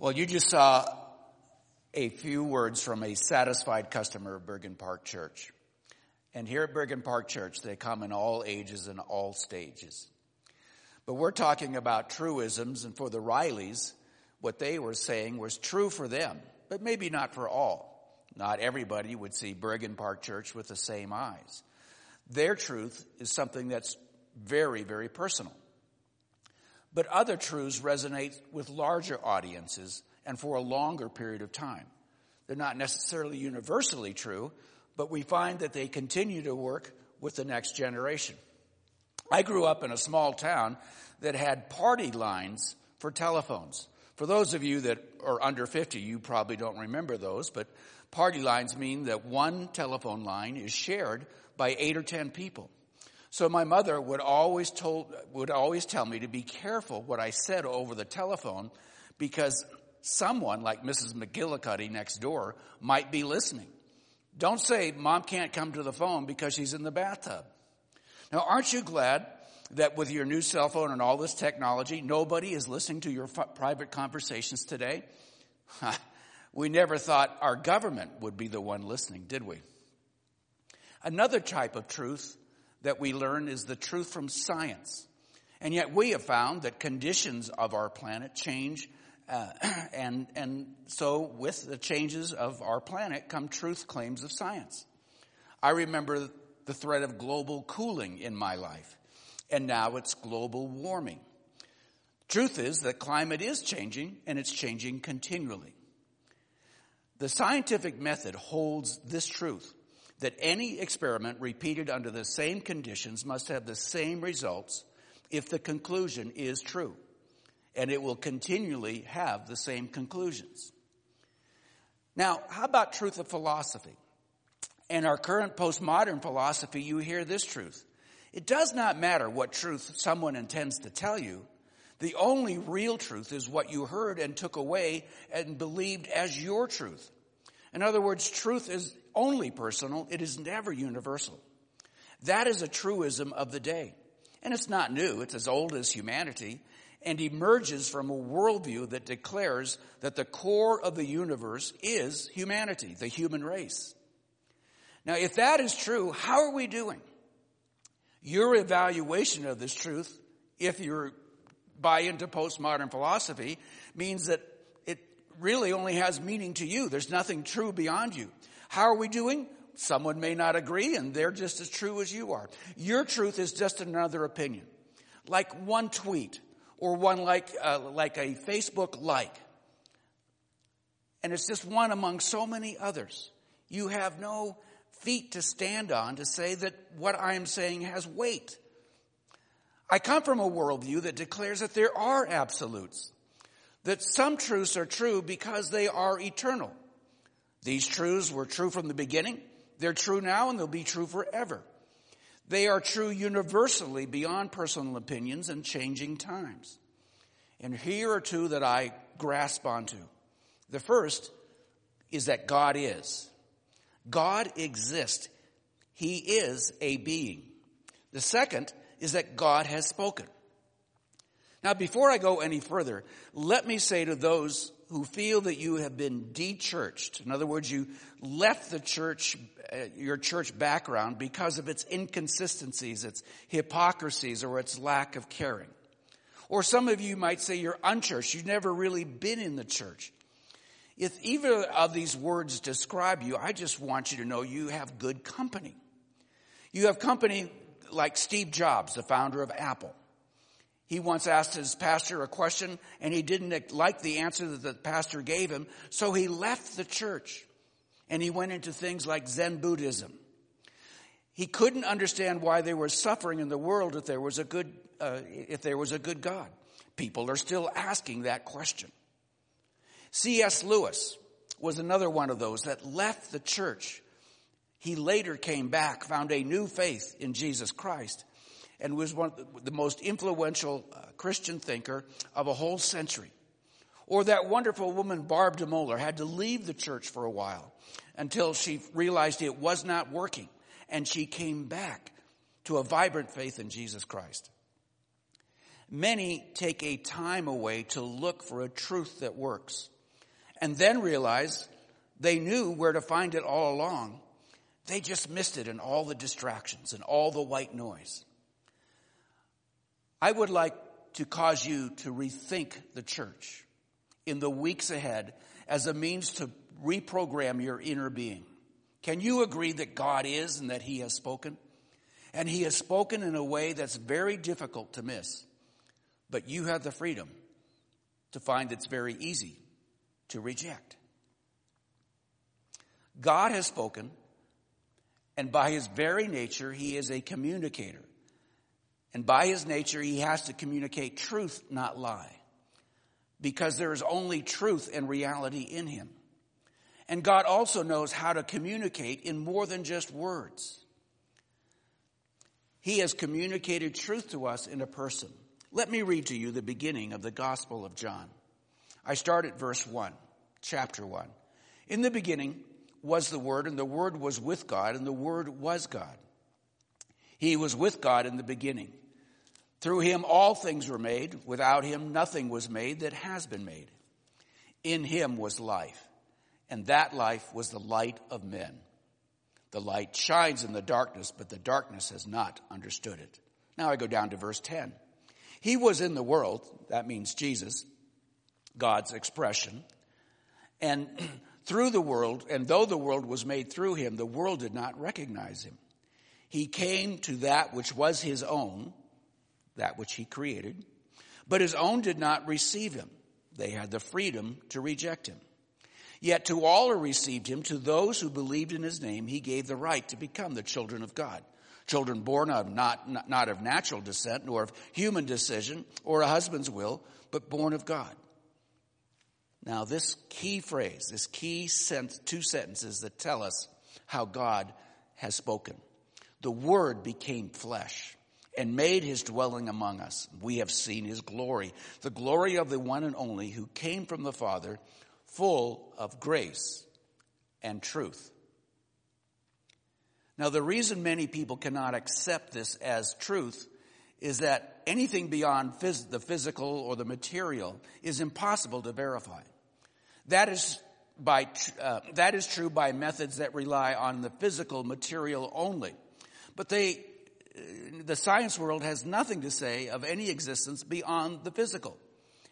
Well, you just saw a few words from a satisfied customer of Bergen Park Church. And here at Bergen Park Church, they come in all ages and all stages. But we're talking about truisms, and for the Rileys, what they were saying was true for them, but maybe not for all. Not everybody would see Bergen Park Church with the same eyes. Their truth is something that's very, very personal. But other truths resonate with larger audiences and for a longer period of time. They're not necessarily universally true, but we find that they continue to work with the next generation. I grew up in a small town that had party lines for telephones. For those of you that are under 50, you probably don't remember those, but party lines mean that one telephone line is shared by eight or ten people. So my mother would always told, would always tell me to be careful what I said over the telephone because someone like Mrs. McGillicuddy next door might be listening. Don't say mom can't come to the phone because she's in the bathtub. Now aren't you glad that with your new cell phone and all this technology, nobody is listening to your f- private conversations today? we never thought our government would be the one listening, did we? Another type of truth that we learn is the truth from science. And yet we have found that conditions of our planet change uh, and, and so with the changes of our planet come truth claims of science. I remember the threat of global cooling in my life, and now it's global warming. Truth is that climate is changing and it's changing continually. The scientific method holds this truth that any experiment repeated under the same conditions must have the same results if the conclusion is true. And it will continually have the same conclusions. Now, how about truth of philosophy? In our current postmodern philosophy, you hear this truth. It does not matter what truth someone intends to tell you. The only real truth is what you heard and took away and believed as your truth. In other words, truth is only personal, it is never universal. That is a truism of the day. And it's not new, it's as old as humanity, and emerges from a worldview that declares that the core of the universe is humanity, the human race. Now, if that is true, how are we doing? Your evaluation of this truth, if you buy into postmodern philosophy, means that it really only has meaning to you. There's nothing true beyond you. How are we doing? Someone may not agree and they're just as true as you are. Your truth is just another opinion. Like one tweet or one like, uh, like a Facebook like. And it's just one among so many others. You have no feet to stand on to say that what I am saying has weight. I come from a worldview that declares that there are absolutes, that some truths are true because they are eternal. These truths were true from the beginning. They're true now and they'll be true forever. They are true universally beyond personal opinions and changing times. And here are two that I grasp onto. The first is that God is. God exists. He is a being. The second is that God has spoken. Now, before I go any further, let me say to those who feel that you have been de-churched. In other words, you left the church, uh, your church background because of its inconsistencies, its hypocrisies, or its lack of caring. Or some of you might say you're unchurched. You've never really been in the church. If either of these words describe you, I just want you to know you have good company. You have company like Steve Jobs, the founder of Apple. He once asked his pastor a question and he didn't like the answer that the pastor gave him, so he left the church and he went into things like Zen Buddhism. He couldn't understand why there were suffering in the world if there was a good, uh, if there was a good God. People are still asking that question. C.S. Lewis was another one of those that left the church. He later came back, found a new faith in Jesus Christ, and was one of the most influential uh, Christian thinker of a whole century. Or that wonderful woman, Barb de Moeller, had to leave the church for a while until she realized it was not working and she came back to a vibrant faith in Jesus Christ. Many take a time away to look for a truth that works and then realize they knew where to find it all along. They just missed it in all the distractions and all the white noise. I would like to cause you to rethink the church in the weeks ahead as a means to reprogram your inner being. Can you agree that God is and that He has spoken? And He has spoken in a way that's very difficult to miss. But you have the freedom to find it's very easy to reject. God has spoken, and by His very nature, He is a communicator. And by His nature, He has to communicate truth, not lie. Because there is only truth and reality in Him. And God also knows how to communicate in more than just words. He has communicated truth to us in a person. Let me read to you the beginning of the Gospel of John. I start at verse 1, chapter 1. In the beginning was the Word, and the Word was with God, and the Word was God. He was with God in the beginning. Through him all things were made. Without him nothing was made that has been made. In him was life and that life was the light of men. The light shines in the darkness, but the darkness has not understood it. Now I go down to verse 10. He was in the world, that means Jesus, God's expression, and through the world, and though the world was made through him, the world did not recognize him. He came to that which was his own, that which he created, but his own did not receive him. They had the freedom to reject him. Yet to all who received him, to those who believed in his name, he gave the right to become the children of God. Children born of not, not of natural descent, nor of human decision, or a husband's will, but born of God. Now this key phrase, this key sent, two sentences that tell us how God has spoken. The word became flesh and made his dwelling among us. We have seen his glory, the glory of the one and only who came from the Father, full of grace and truth. Now, the reason many people cannot accept this as truth is that anything beyond phys- the physical or the material is impossible to verify. That is by uh, that is true by methods that rely on the physical material only. But they, the science world has nothing to say of any existence beyond the physical.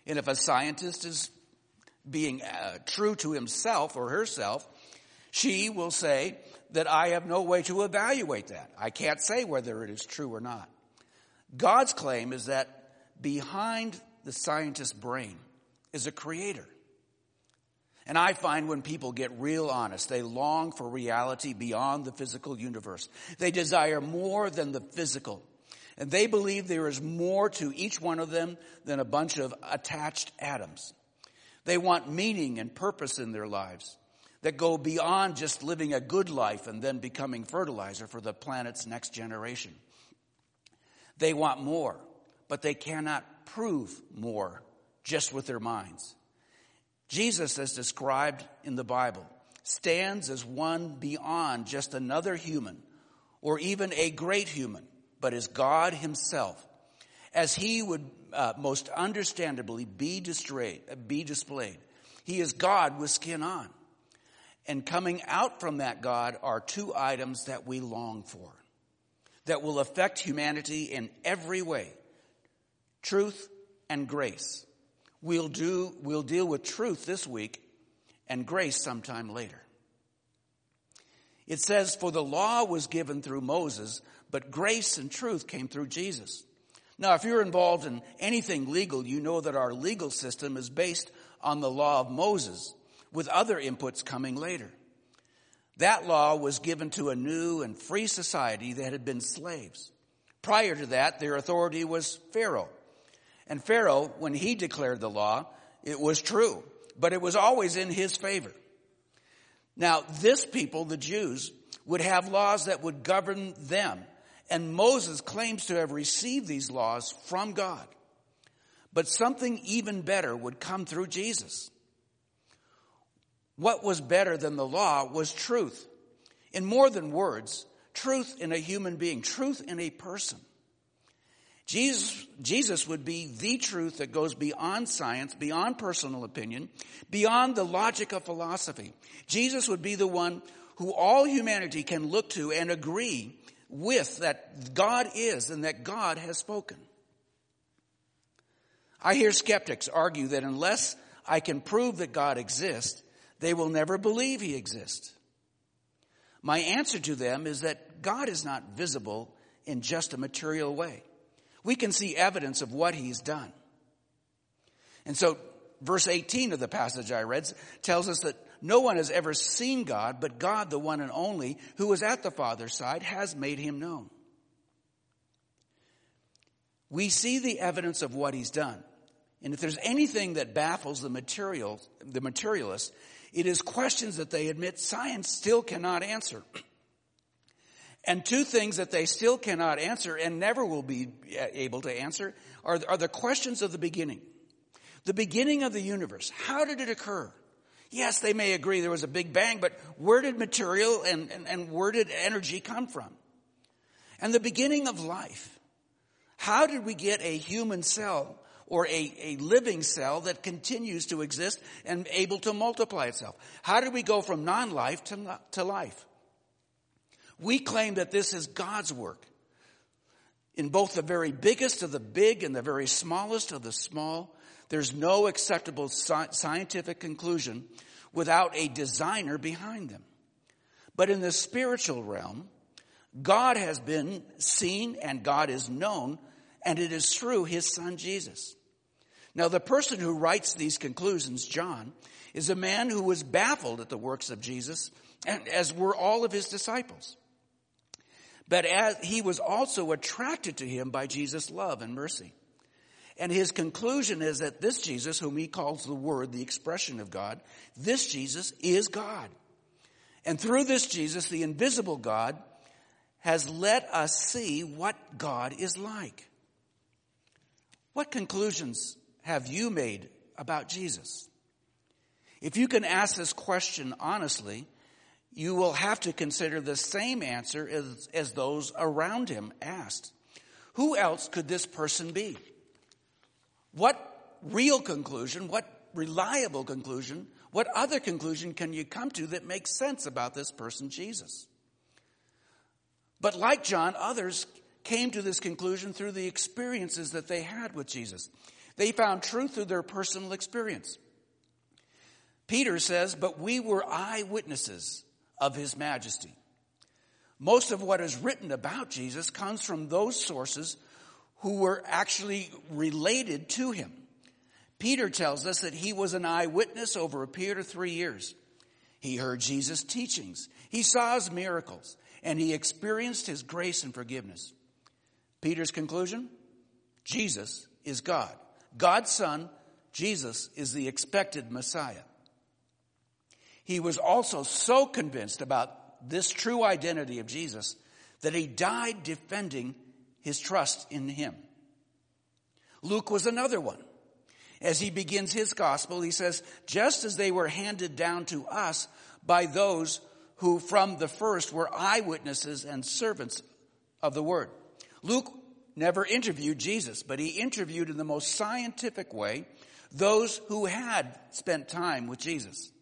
And if a scientist is being uh, true to himself or herself, she will say that I have no way to evaluate that. I can't say whether it is true or not. God's claim is that behind the scientist's brain is a creator. And I find when people get real honest, they long for reality beyond the physical universe. They desire more than the physical. And they believe there is more to each one of them than a bunch of attached atoms. They want meaning and purpose in their lives that go beyond just living a good life and then becoming fertilizer for the planet's next generation. They want more, but they cannot prove more just with their minds. Jesus, as described in the Bible, stands as one beyond just another human or even a great human, but as God himself as he would uh, most understandably be displayed, be displayed. He is God with skin on. And coming out from that God are two items that we long for that will affect humanity in every way. Truth and grace. We'll do, we'll deal with truth this week and grace sometime later. It says, for the law was given through Moses, but grace and truth came through Jesus. Now, if you're involved in anything legal, you know that our legal system is based on the law of Moses, with other inputs coming later. That law was given to a new and free society that had been slaves. Prior to that, their authority was Pharaoh. And Pharaoh, when he declared the law, it was true, but it was always in his favor. Now, this people, the Jews, would have laws that would govern them and Moses claims to have received these laws from God. But something even better would come through Jesus. What was better than the law was truth. In more than words, truth in a human being, truth in a person. Jesus, Jesus would be the truth that goes beyond science, beyond personal opinion, beyond the logic of philosophy. Jesus would be the one who all humanity can look to and agree with that God is and that God has spoken. I hear skeptics argue that unless I can prove that God exists, they will never believe he exists. My answer to them is that God is not visible in just a material way we can see evidence of what he's done. And so verse 18 of the passage I read tells us that no one has ever seen God, but God, the one and only, who is at the Father's side, has made him known. We see the evidence of what he's done. And if there's anything that baffles the material, the materialists, it is questions that they admit science still cannot answer. And two things that they still cannot answer and never will be uh, able to answer are, are the questions of the beginning. The beginning of the universe. How did it occur? Yes, they may agree there was a big bang, but where did material and, and, and where did energy come from? And the beginning of life. How did we get a human cell or a, a living cell that continues to exist and able to multiply itself? How did we go from non-life to, to life? We claim that this is God's work. In both the very biggest of the big and the very smallest of the small, there's no acceptable scientific conclusion without a designer behind them. But in the spiritual realm, God has been seen and God is known, and it is through his son Jesus. Now, the person who writes these conclusions, John, is a man who was baffled at the works of Jesus, and as were all of his disciples. But as he was also attracted to him by Jesus' love and mercy. And his conclusion is that this Jesus, whom he calls the Word, the expression of God, this Jesus is God. And through this Jesus, the invisible God has let us see what God is like. What conclusions have you made about Jesus? If you can ask this question honestly, you will have to consider the same answer as, as those around him asked. Who else could this person be? What real conclusion, what reliable conclusion, what other conclusion can you come to that makes sense about this person, Jesus? But like John, others came to this conclusion through the experiences that they had with Jesus. They found truth through their personal experience. Peter says, but we were eyewitnesses of his majesty. Most of what is written about Jesus comes from those sources who were actually related to him. Peter tells us that he was an eyewitness over a period of three years. He heard Jesus' teachings. He saw his miracles and he experienced his grace and forgiveness. Peter's conclusion? Jesus is God. God's son, Jesus is the expected Messiah. He was also so convinced about this true identity of Jesus that he died defending his trust in him. Luke was another one. As he begins his gospel, he says, just as they were handed down to us by those who from the first were eyewitnesses and servants of the word. Luke never interviewed Jesus, but he interviewed in the most scientific way those who had spent time with Jesus.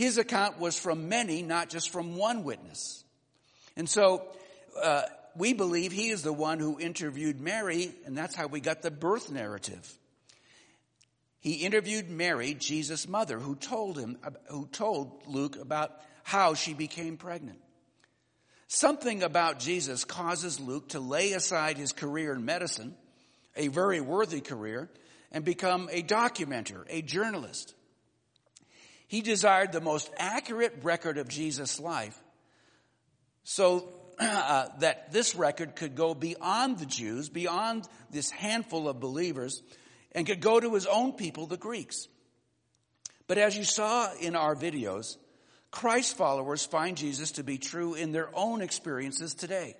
His account was from many, not just from one witness. And so, uh, we believe he is the one who interviewed Mary, and that's how we got the birth narrative. He interviewed Mary, Jesus' mother, who told him, who told Luke about how she became pregnant. Something about Jesus causes Luke to lay aside his career in medicine, a very worthy career, and become a documenter, a journalist. He desired the most accurate record of Jesus' life so uh, that this record could go beyond the Jews, beyond this handful of believers, and could go to his own people, the Greeks. But as you saw in our videos, Christ followers find Jesus to be true in their own experiences today.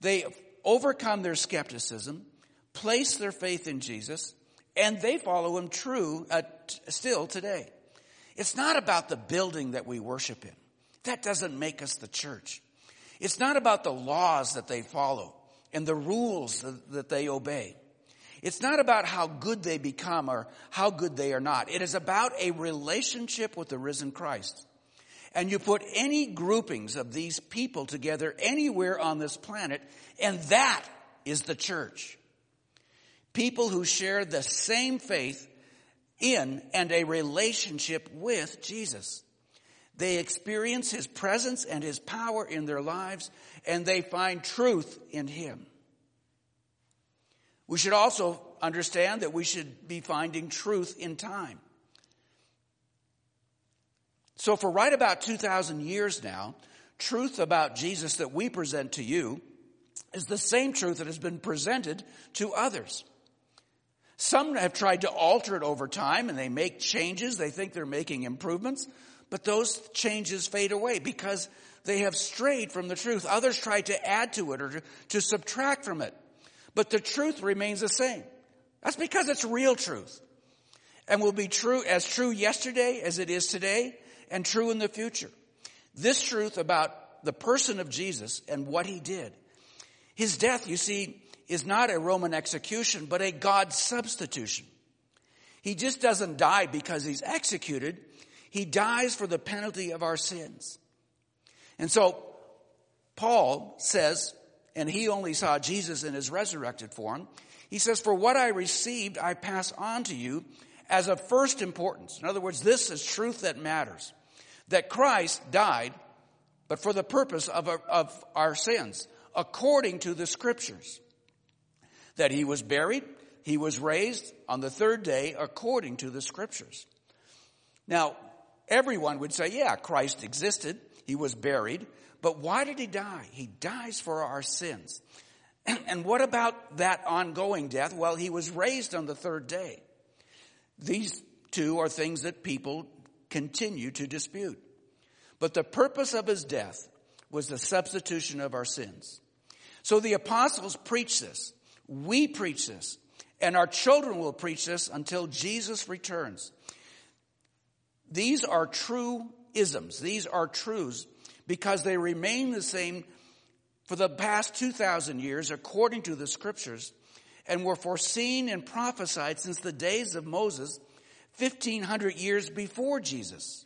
They overcome their skepticism, place their faith in Jesus, and they follow him true uh, t- still today. It's not about the building that we worship in. That doesn't make us the church. It's not about the laws that they follow. and the rules that they obey. It's not about how good they become or how good they are not. It is about a relationship with the risen Christ. And you put any groupings of these people together anywhere on this planet, and that is the church. People who share the same faith in and a relationship with Jesus. They experience His presence and His power in their lives, and they find truth in Him. We should also understand that we should be finding truth in time. So for right about 2,000 years now, truth about Jesus that we present to you is the same truth that has been presented to others. Some have tried to alter it over time and they make changes. They think they're making improvements, but those changes fade away because they have strayed from the truth. Others try to add to it or to, subtract from it, but the truth remains the same. That's because it's real truth and will be true as true yesterday as it is today and true in the future. This truth about the person of Jesus and what he did. His death, you see, is not a Roman execution, but a God substitution. He just doesn't die because he's executed. He dies for the penalty of our sins. And so Paul says, and he only saw Jesus in his resurrected form. He says, for what I received, I pass on to you as of first importance. In other words, this is truth that matters. That Christ died, but for the purpose of our, of our sins, according to the scriptures that he was buried, he was raised on the third day according to the scriptures. Now, everyone would say, yeah, Christ existed, he was buried, but why did he die? He dies for our sins. And what about that ongoing death? Well, he was raised on the third day. These two are things that people continue to dispute. But the purpose of his death was the substitution of our sins. So the apostles preach this. We preach this. And our children will preach this until Jesus returns. These are true isms. These are truths because they remain the same for the past 2,000 years according to the scriptures and were foreseen and prophesied since the days of Moses, 1500 years before Jesus.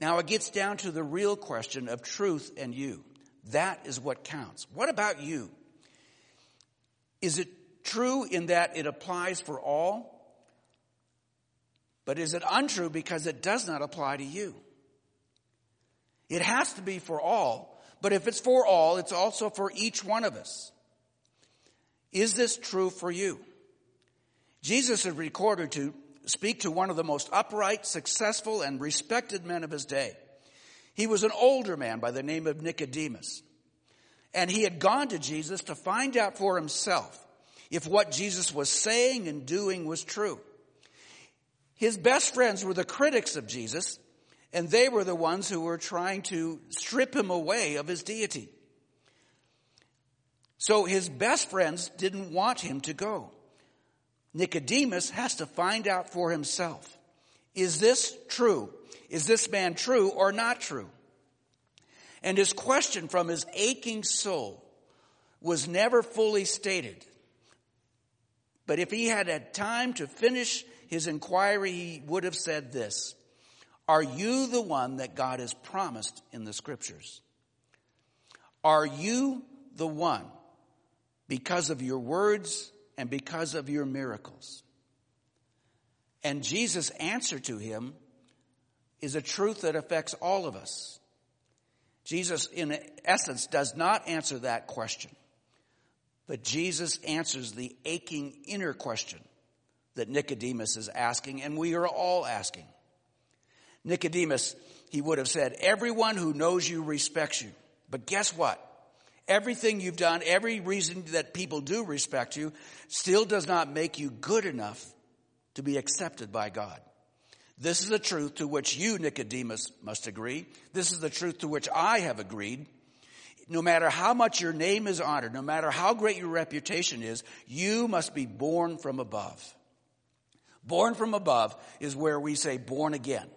Now it gets down to the real question of truth and you. That is what counts. What about you? Is it true in that it applies for all? But is it untrue because it does not apply to you? It has to be for all, but if it's for all, it's also for each one of us. Is this true for you? Jesus is recorded to speak to one of the most upright, successful, and respected men of his day. He was an older man by the name of Nicodemus. And he had gone to Jesus to find out for himself if what Jesus was saying and doing was true. His best friends were the critics of Jesus, and they were the ones who were trying to strip him away of his deity. So his best friends didn't want him to go. Nicodemus has to find out for himself. Is this true? Is this man true or not true? And his question from his aching soul was never fully stated. But if he had had time to finish his inquiry, he would have said this. Are you the one that God has promised in the scriptures? Are you the one because of your words and because of your miracles? And Jesus' answer to him is a truth that affects all of us. Jesus, in essence, does not answer that question. But Jesus answers the aching inner question that Nicodemus is asking, and we are all asking. Nicodemus, he would have said, everyone who knows you respects you. But guess what? Everything you've done, every reason that people do respect you, still does not make you good enough to be accepted by God. This is the truth to which you, Nicodemus, must agree. This is the truth to which I have agreed. No matter how much your name is honored, no matter how great your reputation is, you must be born from above. Born from above is where we say born again.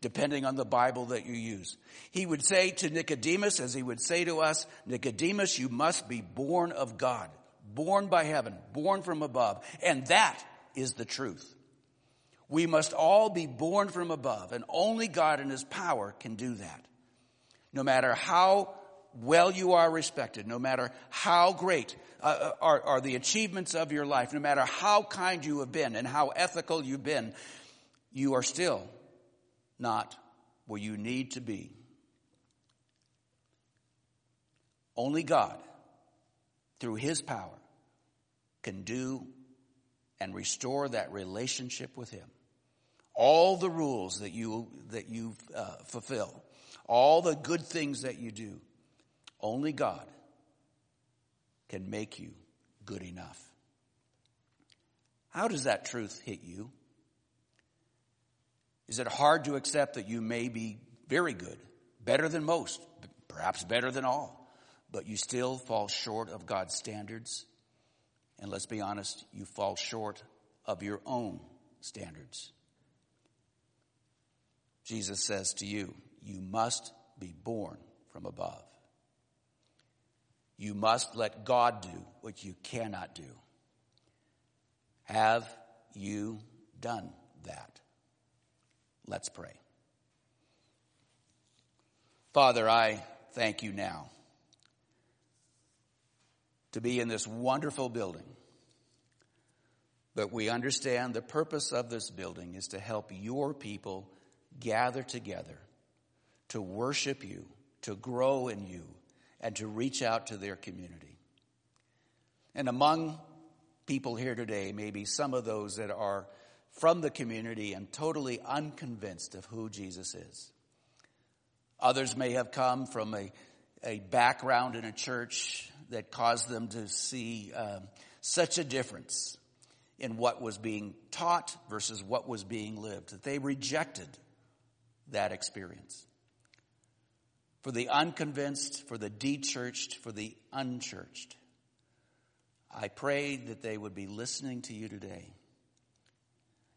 depending on the Bible that you use. He would say to Nicodemus, as he would say to us, Nicodemus, you must be born of God, born by heaven, born from above. And that is the truth. We must all be born from above, and only God in His power can do that. No matter how well you are respected, no matter how great uh, uh, are, are the achievements of your life, no matter how kind you have been and how ethical you've been, you are still not where you need to be. Only God, through His power, can do and restore that relationship with Him. All the rules that you, that you uh, fulfill, all the good things that you do, only God can make you good enough. How does that truth hit you? Is it hard to accept that you may be very good, better than most, perhaps better than all, but you still fall short of God's standards? And let's be honest, you fall short of your own standards. Jesus says to you, you must be born from above. You must let God do what you cannot do. Have you done that? Let's pray. Father, I thank you now to be in this wonderful building. But we understand the purpose of this building is to help your people gather together to worship you, to grow in you, and to reach out to their community. And among people here today, maybe some of those that are from the community and totally unconvinced of who Jesus is. Others may have come from a, a background in a church that caused them to see um, such a difference in what was being taught versus what was being lived, that they rejected that experience. For the unconvinced, for the dechurched, for the unchurched, I pray that they would be listening to you today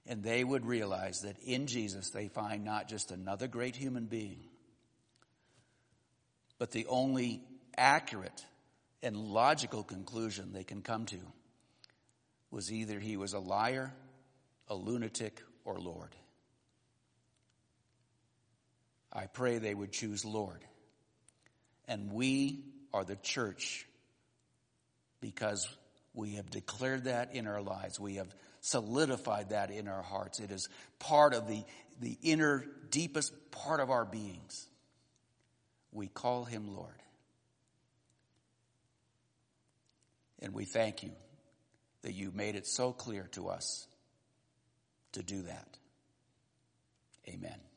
and they would realize that in Jesus they find not just another great human being, but the only accurate and logical conclusion they can come to was either he was a liar, a lunatic, or Lord. I pray they would choose Lord. And we are the church because we have declared that in our lives. We have solidified that in our hearts. It is part of the, the inner, deepest part of our beings. We call him Lord. And we thank you that you made it so clear to us to do that. Amen.